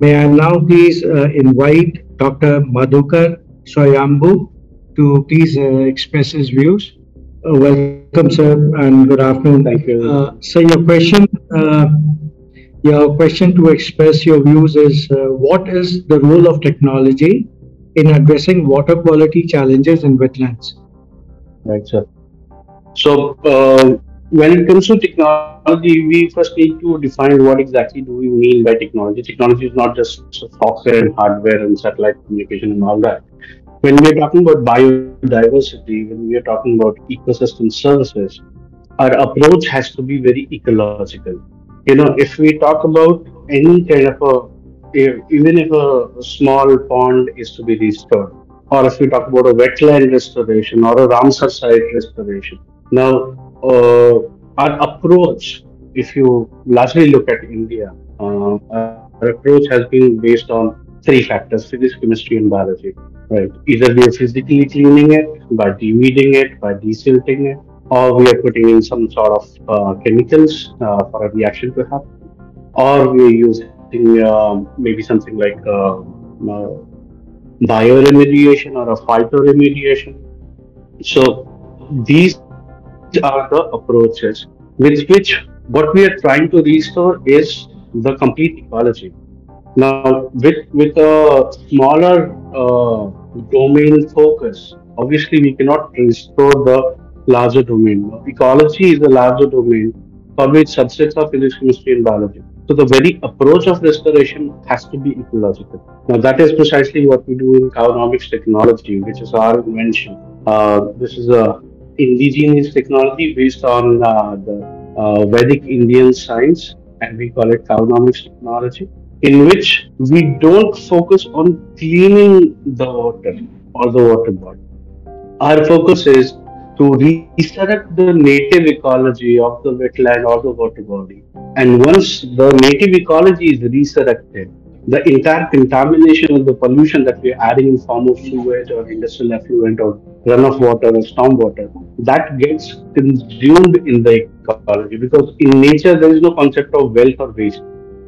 May I now please uh, invite Dr. Madhukar Swayambhu to please uh, express his views. Uh, welcome, sir, and good afternoon. Thank you. Uh, so your question, uh, your question to express your views is uh, what is the role of technology in addressing water quality challenges in wetlands? Right, sir. So, uh, when it comes to technology, we first need to define what exactly do we mean by technology. Technology is not just software and hardware and satellite communication and all that. When we are talking about biodiversity, when we are talking about ecosystem services, our approach has to be very ecological. You know, if we talk about any kind of a, even if a small pond is to be restored, or if we talk about a wetland restoration or a Ramsar site restoration. Now, uh, our approach, if you largely look at India, uh, our approach has been based on three factors physics, chemistry, and biology. Right. Either we are physically cleaning it by deweeding it, by desilting it, or we are putting in some sort of uh, chemicals uh, for a reaction to happen, or we are using um maybe something like uh, uh, bioremediation or a phytoremediation. So these are the approaches with which what we are trying to restore is the complete ecology. Now, with with a smaller uh, domain focus, obviously we cannot restore the larger domain. Ecology is the larger domain for which subsets of physics, chemistry, and biology. So the very approach of restoration has to be ecological. Now that is precisely what we do in Cownomics technology, which is our invention. Uh, this is a indigenous technology based on uh, the uh, Vedic Indian science, and we call it Cownomics technology, in which we don't focus on cleaning the water or the water body. Our focus is to resurrect the native ecology of the wetland or the water body. And once the native ecology is resurrected, the entire contamination of the pollution that we are adding in form of sewage or industrial effluent or runoff water or storm water, that gets consumed in the ecology because in nature there is no concept of wealth or waste.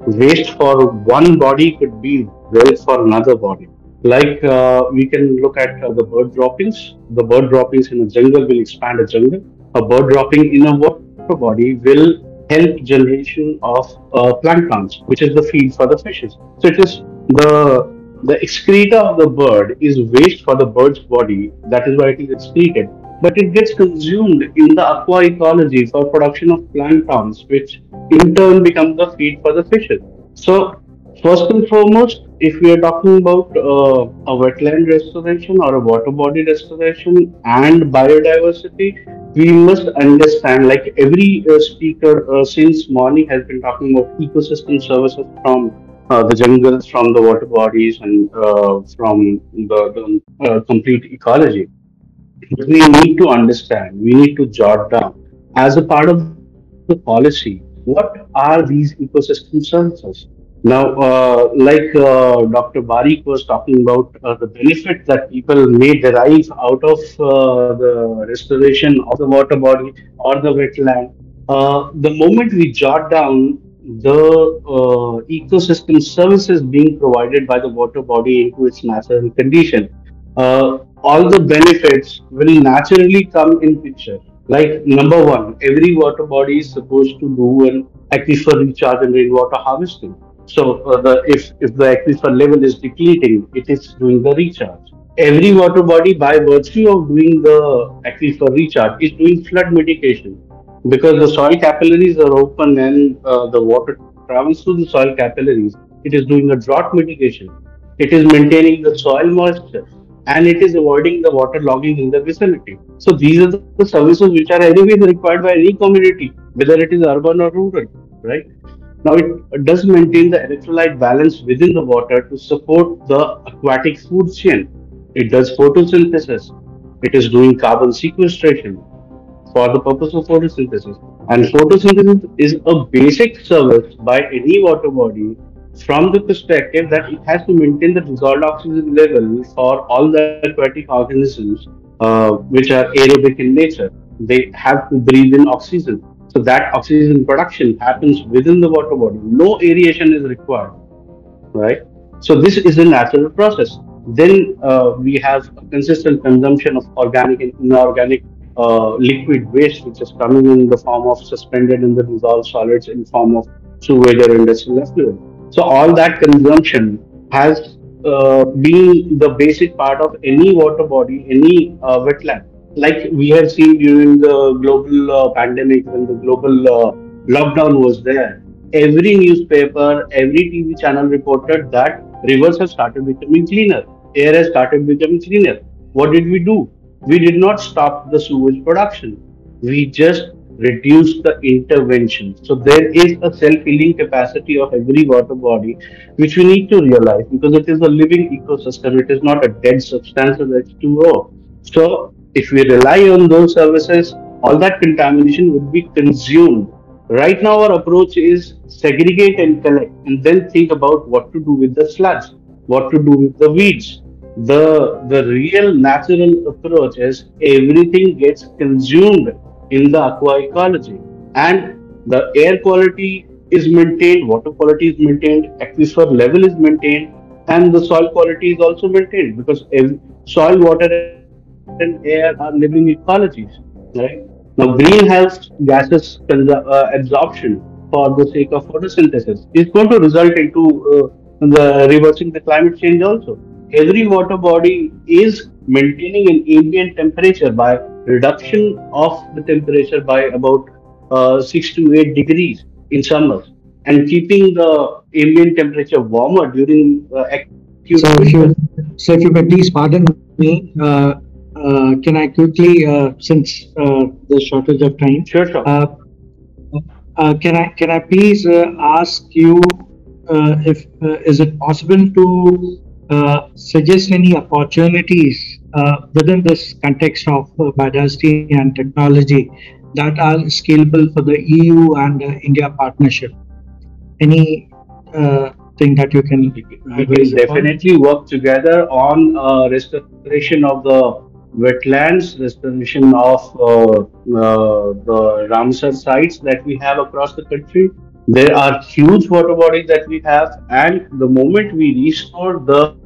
Waste for one body could be wealth for another body. Like uh, we can look at uh, the bird droppings. The bird droppings in a jungle will expand a jungle. A bird dropping in a water body will help generation of uh, planktons, which is the feed for the fishes. So it is the the excreta of the bird is waste for the bird's body. That is why it is excreted. But it gets consumed in the aqua ecology for production of planktons, which in turn become the feed for the fishes. So First and foremost, if we are talking about uh, a wetland restoration or a water body restoration and biodiversity, we must understand, like every uh, speaker uh, since morning has been talking about ecosystem services from uh, the jungles, from the water bodies, and uh, from the, the uh, complete ecology. But we need to understand, we need to jot down as a part of the policy what are these ecosystem services now, uh, like uh, Dr. Barik was talking about uh, the benefit that people may derive out of the restoration of the water body or the wetland, the moment we jot down the uh, ecosystem services being provided by the water body into its natural condition, uh, all the benefits will naturally come in picture. Like number one, every water body is supposed to do an aquifer recharge and rainwater harvesting so uh, the if if the aquifer level is depleting, it is doing the recharge. Every water body, by virtue of doing the aquifer recharge, is doing flood mitigation because the soil capillaries are open and uh, the water travels through the soil capillaries. It is doing a drought mitigation. It is maintaining the soil moisture and it is avoiding the water logging in the vicinity. So these are the services which are anyways required by any community, whether it is urban or rural, right? Now, it does maintain the electrolyte balance within the water to support the aquatic food chain. It does photosynthesis. It is doing carbon sequestration for the purpose of photosynthesis. And photosynthesis is a basic service by any water body from the perspective that it has to maintain the dissolved oxygen level for all the aquatic organisms uh, which are aerobic in nature. They have to breathe in oxygen. So that oxygen production happens within the water body. No aeration is required. right? So this is a natural process. Then uh, we have a consistent consumption of organic and inorganic liquid waste, which is coming in the form of suspended in the dissolved solids in form of sewage or industrial effluent. So all that consumption has uh, been the basic part of any water body, any uh, wetland. Like we have seen during the global uh, pandemic when the global uh, lockdown was there, every newspaper, every TV channel reported that rivers have started becoming cleaner, air has started becoming cleaner. What did we do? We did not stop the sewage production. We just reduced the intervention. So there is a self-healing capacity of every water body, which we need to realize because it is a living ecosystem. It is not a dead substance of H2O. So if we rely on those services, all that contamination would be consumed Right now, our approach is segregate and collect, and then think about what to do with the sludge, what to do with the weeds. The the real natural approach is everything gets consumed in the aqua ecology, and the air quality is maintained, water quality is maintained, aquifer level is maintained, and the soil quality is also maintained because soil, water, and air are living ecologies, right? Now, greenhouse gases uh, absorption for the sake of photosynthesis is going to result into uh, the reversing the climate change also. Every water body is maintaining an ambient temperature by reduction of the temperature by about uh, 6 to 8 degrees in summers and keeping the ambient temperature warmer during uh, acute so if you so if you may please pardon me uh, uh, can I quickly, uh, since uh, the shortage of time, sure, sure. Uh, uh, can I can I please uh, ask you if is it possible to Uh, suggest any opportunities uh, within this context of uh, biodiversity and technology that are scalable for the EU and India partnership? Any thing that you can we can definitely work together on restoration of the wetlands, restoration of uh, uh, the Ramsar sites that we have across the country. There are huge water bodies that we have, and the moment we restore the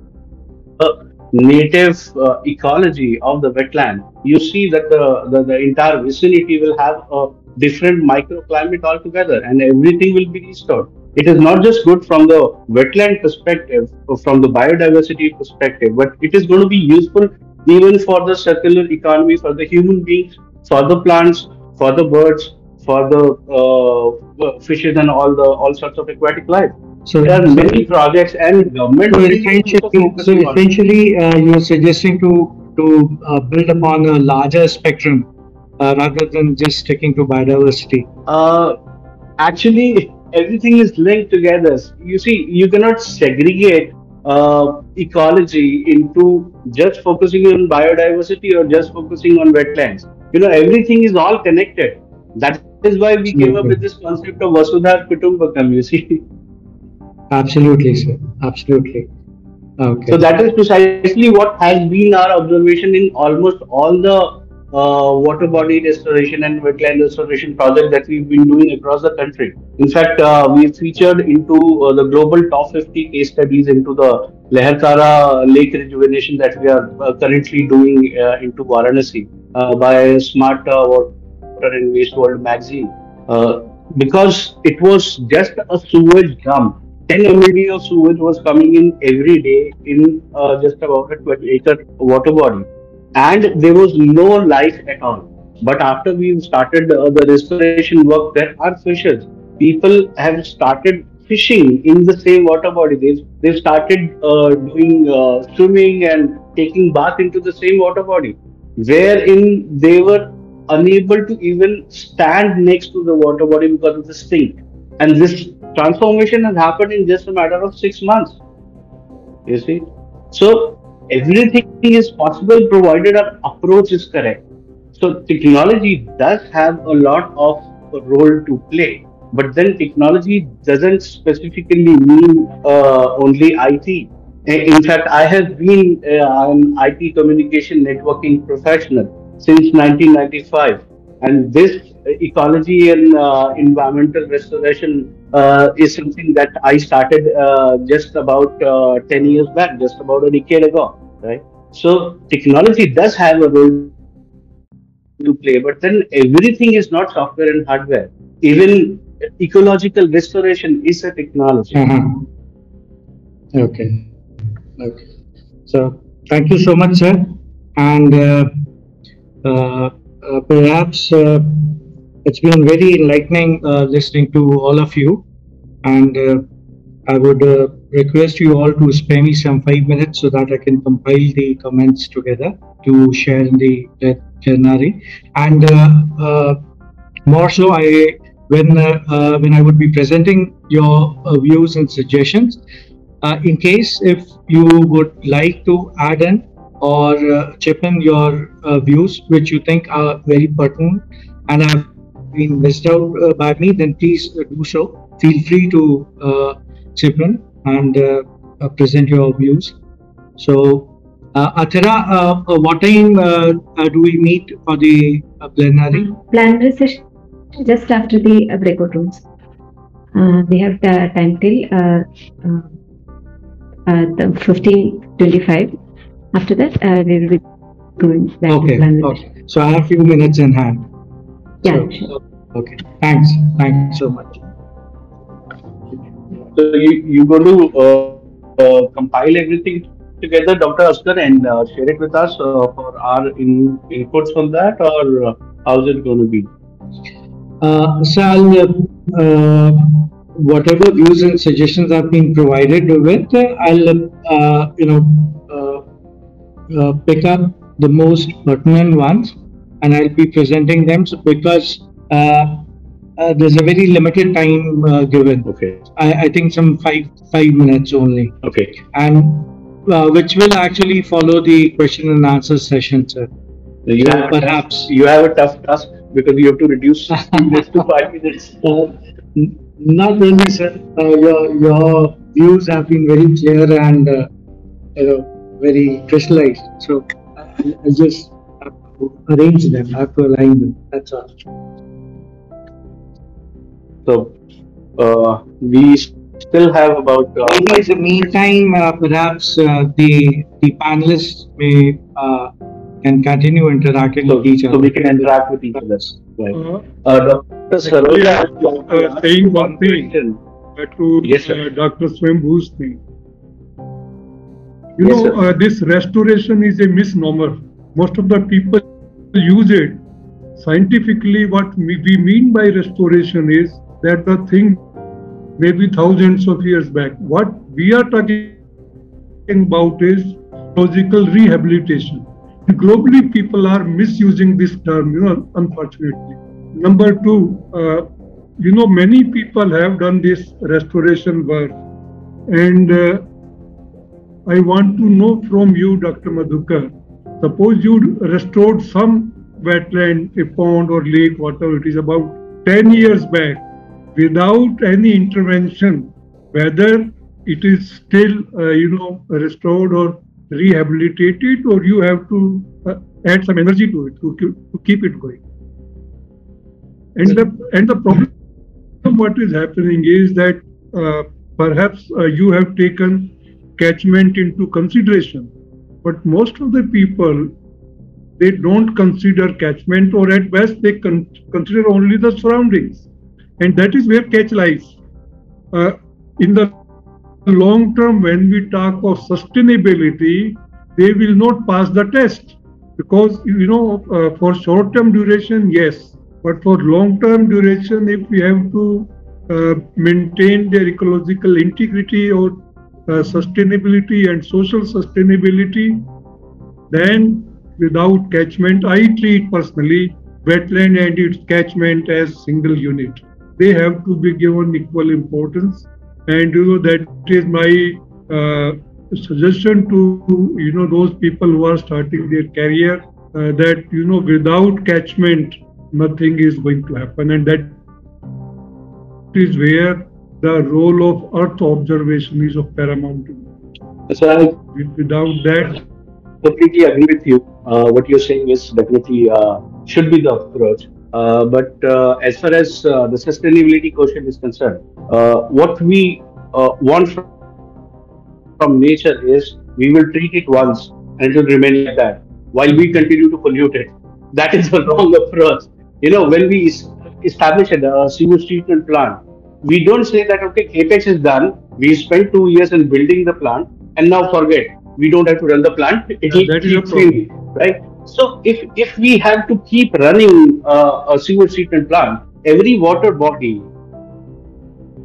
uh, native uh, ecology of the wetland, you see that the, the, the entire vicinity will have a different microclimate altogether, and everything will be restored. It is not just good from the wetland perspective, from the biodiversity perspective, but it is going to be useful even for the circular economy, for the human beings, for the plants, for the birds, for the uh, fishes and all the all sorts of aquatic life. So there are many projects and government. So essentially, so essentially uh, you are suggesting to to uh, build upon a larger spectrum uh, rather than just sticking to biodiversity. Uh, actually, everything is linked together. You see, you cannot segregate uh, ecology into just focusing on biodiversity or just focusing on wetlands. You know, everything is all connected. That is why we came up with this concept of Vasudhaiva Kutumbakam, you see. Absolutely, sir. Absolutely. Okay. So that is precisely what has been our observation in almost all the uh, water body restoration and wetland restoration project that we've been doing across the country. In fact, uh, we featured into uh, the global top 50 case studies into the Lahartara lake rejuvenation that we are uh, currently doing uh, into Varanasi uh, by Smart Water and Waste World magazine. because it was just a sewage dump 10 MLD of sewage was coming in every day in uh, just about a 12 acre water body and there was no life at all. But after we started uh, the restoration work, there are fishes. People have started fishing in the same water body. They've, they've started uh, doing uh, swimming and taking bath into the same water body, wherein they were unable to even stand next to the water body because of the stink. And this transformation has happened in just a matter of six months. You see? So everything is possible provided our approach is correct. So technology does have a lot of role to play, but then technology doesn't specifically mean uh, only IT. In fact, I have been uh, an IT communication networking professional since 1995, and this ecology and uh, environmental restoration uh, is something that I started uh, just about uh, 10 years back, just about a decade ago, right? So technology does have a role to play, but then everything is not software and hardware. Even ecological restoration is a technology. Uh-huh. Okay. Okay. So thank you so much, sir. And uh, perhaps uh, it's been very enlightening uh, listening to all of you. And uh, I would uh, request you all to spare me some five minutes so that I can compile the comments together to share in the plenary. And uh, uh, more so, I when uh, uh, when I would be presenting your uh, views and suggestions, uh, in case if you would like to add in or uh, chip in your uh, views which you think are very pertinent and have been missed out uh, by me, then please uh, do so. Feel free to uh, chip in and uh, present your views. So, uh, Athira, what time do we meet for the plenary? Plenary session just after the breakout rooms. We have the time till uh, uh, uh, the 15:25. After that, uh, we will be going back to Okay, okay. So I have a few minutes in hand. Yeah, So, sure. Okay, thanks. Thanks so much. So you you going to uh, uh, compile everything together, Dr. Askar, and uh, share it with us uh, for our in, inputs on that, or uh, how's it going to be? Uh, so I'll, uh, uh, whatever views and suggestions have been provided with, uh, I'll, uh, you know, uh, uh, pick up the most pertinent ones and I'll be presenting them so because uh, uh, there's a very limited time uh, given. Okay. I, I think some five five minutes only, Okay. and uh, which will actually follow the question and answer session, sir. You So have perhaps- tough, you have a tough task because you have to reduce minutes to five minutes. Uh, not really, sir. Uh, your your views have been very clear and uh, you know very crystallized. So I, I just have to arrange them. I have to align them. That's all. So uh, we still have about. Uh, Maybe in the meantime, uh, perhaps uh, the the panelists may uh, can continue interacting so, with each other. so we can interact with each other. Right. Uh, Uh, Dr. Saroja, uh, saying one thing. to Yes, sir. uh, Dr. Swayambhu's thing. You Yes, know, uh, this restoration is a misnomer. Most of the people use it. Scientifically, what we mean by restoration is that the thing maybe thousands of years back. What we are talking about is logical rehabilitation. Globally, people are misusing this term, you know, unfortunately. Number two, uh, you know, many people have done this restoration work. And uh, I want to know from you, Dr. Madhukar, suppose you restored some wetland, a pond or lake, whatever it is, about 10 years back without any intervention, whether it is still, uh, you know, restored or rehabilitated, or you have to uh, add some energy to it to, keep- to keep it going. And the and the problem what is happening is that uh, perhaps uh, you have taken catchment into consideration, but most of the people they don't consider catchment, or at best they con- consider only the surroundings, and that is where catch lies. Uh, in the long term, when we talk of sustainability, they will not pass the test. Because you know uh, for short term duration, yes, but for long term duration, if we have to uh, maintain their ecological integrity or sustainability and social sustainability, then without catchment, I treat personally wetland and its catchment as single unit. They have to be given equal importance, and you know that is my uh, suggestion to you know those people who are starting their career uh, that you know without catchment nothing is going to happen, and that is where the role of Earth observation is of paramount. importance. So I Without that, completely agree with you. Uh, what you're saying is definitely uh, should be the approach. Uh, but uh, as far as uh, the sustainability question is concerned, uh, what we uh, want from, from nature is we will treat it once and it will remain like that while we continue to pollute it. That is the wrong approach. You know, when we establish a sewage treatment plant, we don't say that okay, capex is done. We spent two years in building the plant, and now forget. We don't have to run the plant. It will that is keep clean, right? So if if we have to keep running uh, a sewage treatment plant, every water body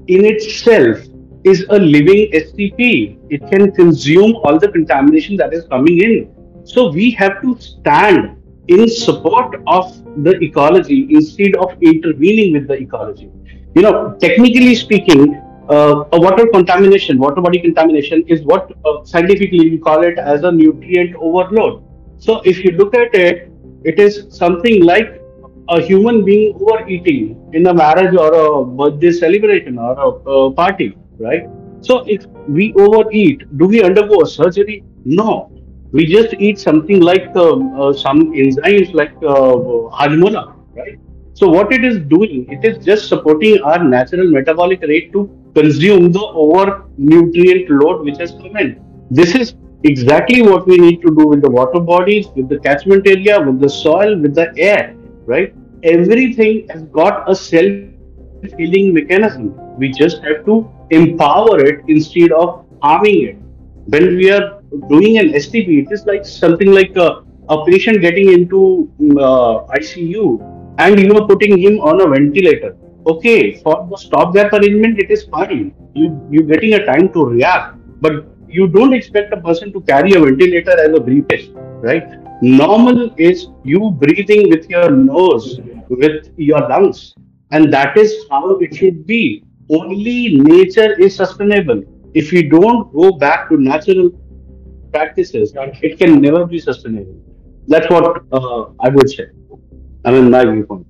in itself is a living STP. It can consume all the contamination that is coming in. So we have to stand in support of the ecology instead of intervening with the ecology. You know, technically speaking, uh, a water contamination, water body contamination is what uh, scientifically we call it as a nutrient overload. So if you look at it, it is something like a human being overeating in a marriage or a birthday celebration or a, a party, right? So if we overeat, do we undergo a surgery? No. We just eat something like um, uh, some enzymes like uh, hajmola, right? So what it is doing, it is just supporting our natural metabolic rate to consume the over nutrient load which has come in. This is exactly what we need to do with the water bodies, with the catchment area, with the soil, with the air, right? Everything has got a self-healing mechanism. We just have to empower it instead of harming it. When we are doing an STP, it is like something like a, a patient getting into uh, ICU and you are putting him on a ventilator. Okay, for the stopgap arrangement, it is fine. You you're getting a time to react, but you don't expect a person to carry a ventilator as a briefcase, right? Normal is you breathing with your nose, with your lungs, and that is how it should be. Only nature is sustainable. If we don't go back to natural practices, it can never be sustainable. That's what uh, I would say. I mean, my viewpoint.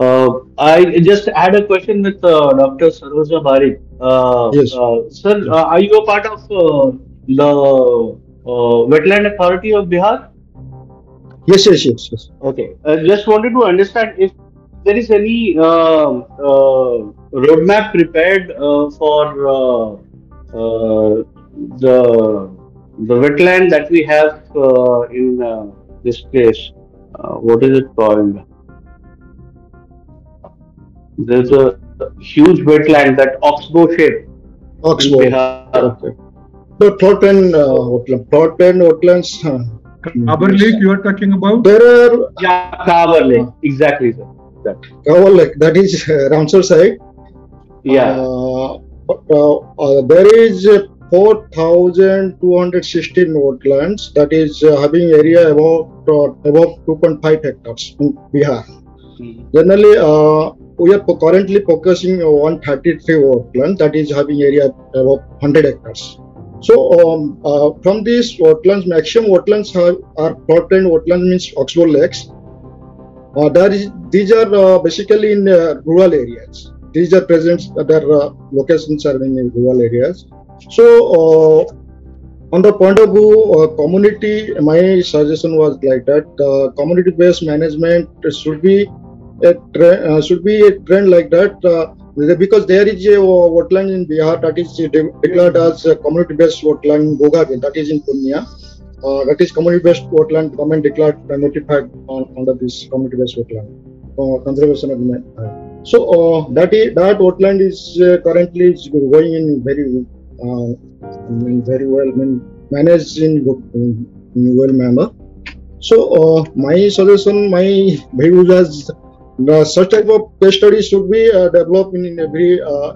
Uh, I just had a question with uh, Dr. Saroja Barik. Uh, Yes. uh, sir, uh, are you a part of uh, the uh, Wetland Authority of Bihar? Yes, yes, yes, yes. Okay. I just wanted to understand if there is any uh, uh, roadmap prepared uh, for uh, uh, the the wetland that we have uh, in uh, this place. Uh, what is it called? There's a huge wetland that oxbow shape in Oxbow. Bihar. Okay. The plot and uh, wetland, plot and wetlands. Uh, Abur Lake you are talking about? there are Yeah, Kavar Lake. Exactly, sir. Exactly. cover like that is uh, Ramsar site. Yeah. Uh, but, uh, uh, there is uh, 4,216 wetlands that is uh, having area about uh, about 2.5 hectares in Bihar. Mhm. Generally, uh, we are currently focusing on 133 wetlands that is having area above 100 hectares. So um, uh, from these wetlands, maximum wetlands have, are plotted wetlands means oxbow lakes. Uh, that is, these are uh, basically in uh, rural areas. These are present, their uh, locations are in rural areas. So, uh, on the point of view, uh, community, my suggestion was like that uh, community-based management should be a tre- uh, should be a trend like that uh, because there is a uh, wetland in Bihar that is declared as community-based wetland in Bogabin, that is in Punya. Uh, that is community-based wetland government declared uh, notified on, under this community-based wetland uh, conservation agreement. Uh, so uh, that is that wetland is uh, currently is going in very uh, very well managed in, in, well manner. So uh, my suggestion, my view is the such type of case study should be uh, developed in, every uh,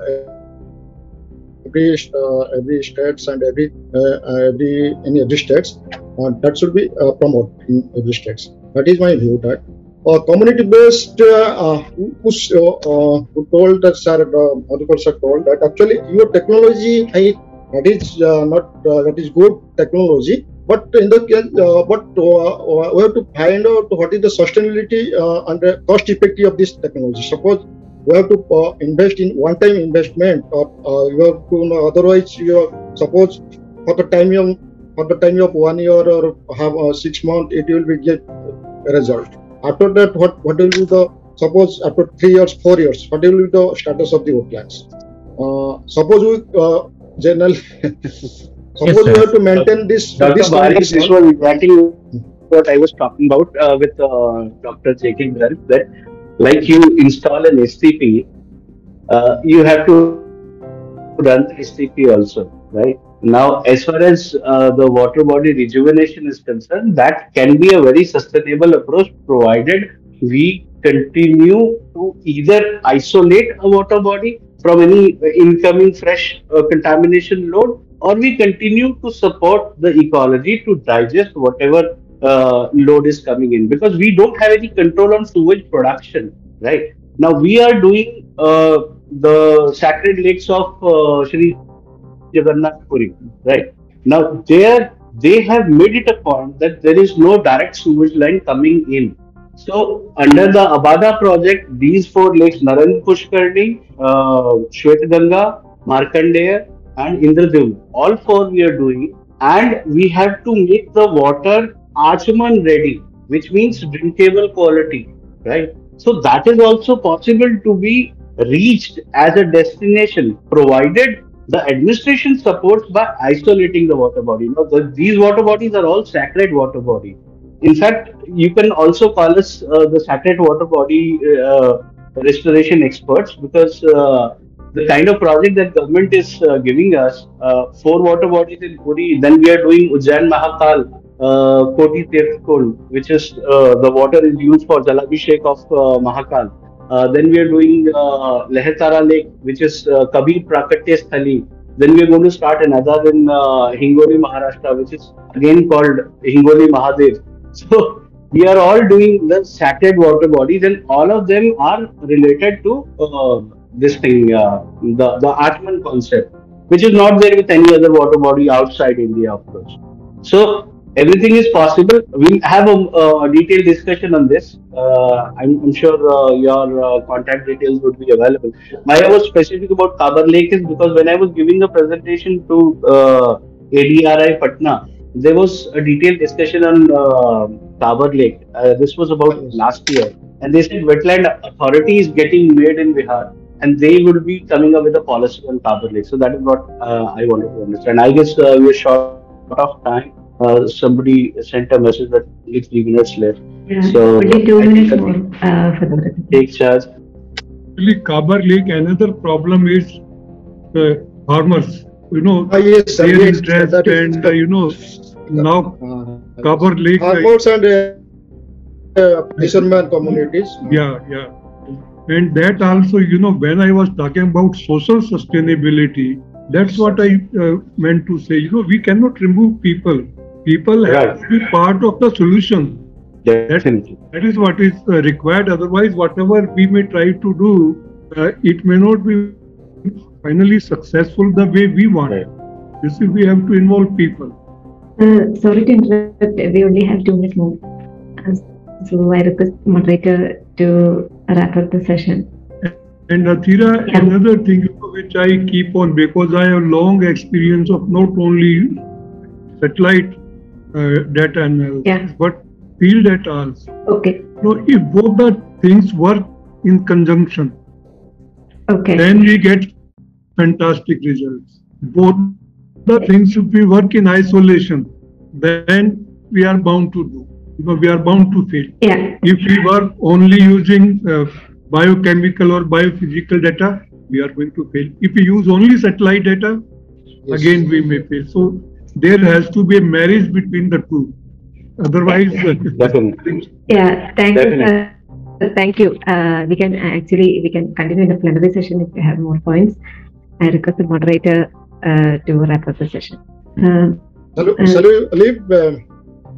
every uh, every states and every uh, uh, every in every states. Uh, that should be uh, promoted in every states. That is my view. That uh, community-based, uh, uh, who, uh, uh, told that sir, Madhukar sir told that actually your technology, I, that is not that is good technology, but in the uh, but uh, we have to find out what is the sustainability uh, and the cost effective of this technology. Suppose we have to uh, invest in one-time investment, or you have to know, otherwise you suppose for the time of for the time of one year or have six months, it will be get result. After that, what what will be the suppose after three years, four years, what will be the status of the wetlands? Uh, suppose we uh, general, suppose we have to maintain this Dr. this Bari, this was exactly what I was talking about uh, with uh, Dr. J.K. Garg, that like you install an STP, uh, you have to run the STP also, right? Now, as far as uh, the water body rejuvenation is concerned, that can be a very sustainable approach provided we continue to either isolate a water body from any incoming fresh uh, contamination load or we continue to support the ecology to digest whatever uh, load is coming in. Because we don't have any control on sewage production right? Now we are doing uh, the sacred lakes of uh, Shri Jagannath Puri right now there they have made it a point that there is no direct sewage line coming in so under the Abada project these four lakes Narang Pushkarni uh, Shwet Ganga Markandeya and Indradyumna. All four we are doing, and we have to make the water Achman ready, which means drinkable quality, right? So that is also possible to be reached as a destination, provided the administration supports by isolating the water body. You know, the, these water bodies are all sacred water bodies. In fact, you can also call us uh, the sacred water body uh, restoration experts because uh, the kind of project that government is uh, giving us, uh, four water bodies in Puri, then we are doing Ujjain Mahakal, uh, Koti Tirth which is uh, the water is used for Jalabhishek of Mahakal. Uh, then we are doing uh, Lahartara Lake, which is uh, Kabir Prakatya Sthali. Then we are going to start another in uh, Hingoli, Maharashtra, which is again called Hingoli Mahadev. So we are all doing the sacred water bodies, and all of them are related to uh, this thing, the the Atman concept, which is not there with any other water body outside India, of course. So everything is possible. We'll have a, a detailed discussion on this. Uh, I'm, I'm sure uh, your uh, contact details would be available. Why I was specific about Kabar Lake is because when I was giving a presentation to uh, ADRI Patna, there was a detailed discussion on uh, Kabar Lake. Uh, this was about last year, and they said wetland authority is getting made in Bihar, and they will be coming up with a policy on Kabar Lake. So that is what uh, I wanted to understand. I guess we are short of time. Uh, somebody sent a message that only three minutes left. Yeah, So, only two I minutes more uh, for the. Take charge. Actually, Kabar Lake, another problem is uh, farmers. You know, Ah, yes, sir, their yes, interest that is- and uh, you know now Uh, Kabar Lake. uh, farmers and uh, uh, fishermen communities. Yeah, yeah. And that also, you know, when I was talking about social sustainability, that's what I uh, meant to say. You know, we cannot remove people. People have to be part of the solution. Definitely. That is what is uh, required. Otherwise, whatever we may try to do, uh, it may not be finally successful the way we want. Right. This is, we have to involve people. Uh, sorry to interrupt. We only have two minutes more. Uh, so I request moderator to wrap up the session. And Athira, Yeah. another thing which I keep on because I have long experience of not only satellite uh, data analysis Yeah. but field data also. Okay. So if both the things work in conjunction, Okay. then we get fantastic results. Both the things if we work in isolation, then we are bound to do. We are bound to fail. yeah. If we were only using uh, biochemical or biophysical data, we are going to fail. If we use only satellite data, Yes. again we may fail. So there has to be a marriage between the two. Otherwise, uh, Definitely. Yeah. Thank Definitely. you. sir. Thank you. Uh, we can actually we can continue in the plenary session if you have more points. I request the moderator uh, to wrap up the session. Um, Shall we, Uh, shall we? Uh,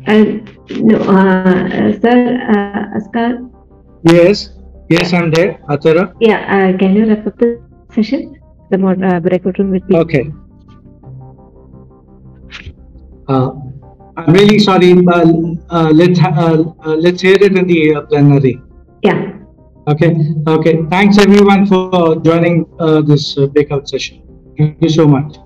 and no, uh, sir, uh, Askar, Yes, yes, I'm there. Athira. yeah, uh, can you wrap up the session? The mod, uh, breakout room will be. Okay. Uh, I'm really sorry. Uh, uh, let's ha- uh, uh, let's hear it in the uh, plenary. Yeah. Okay. Okay. Thanks everyone for joining uh, this uh, breakout session. Thank you so much.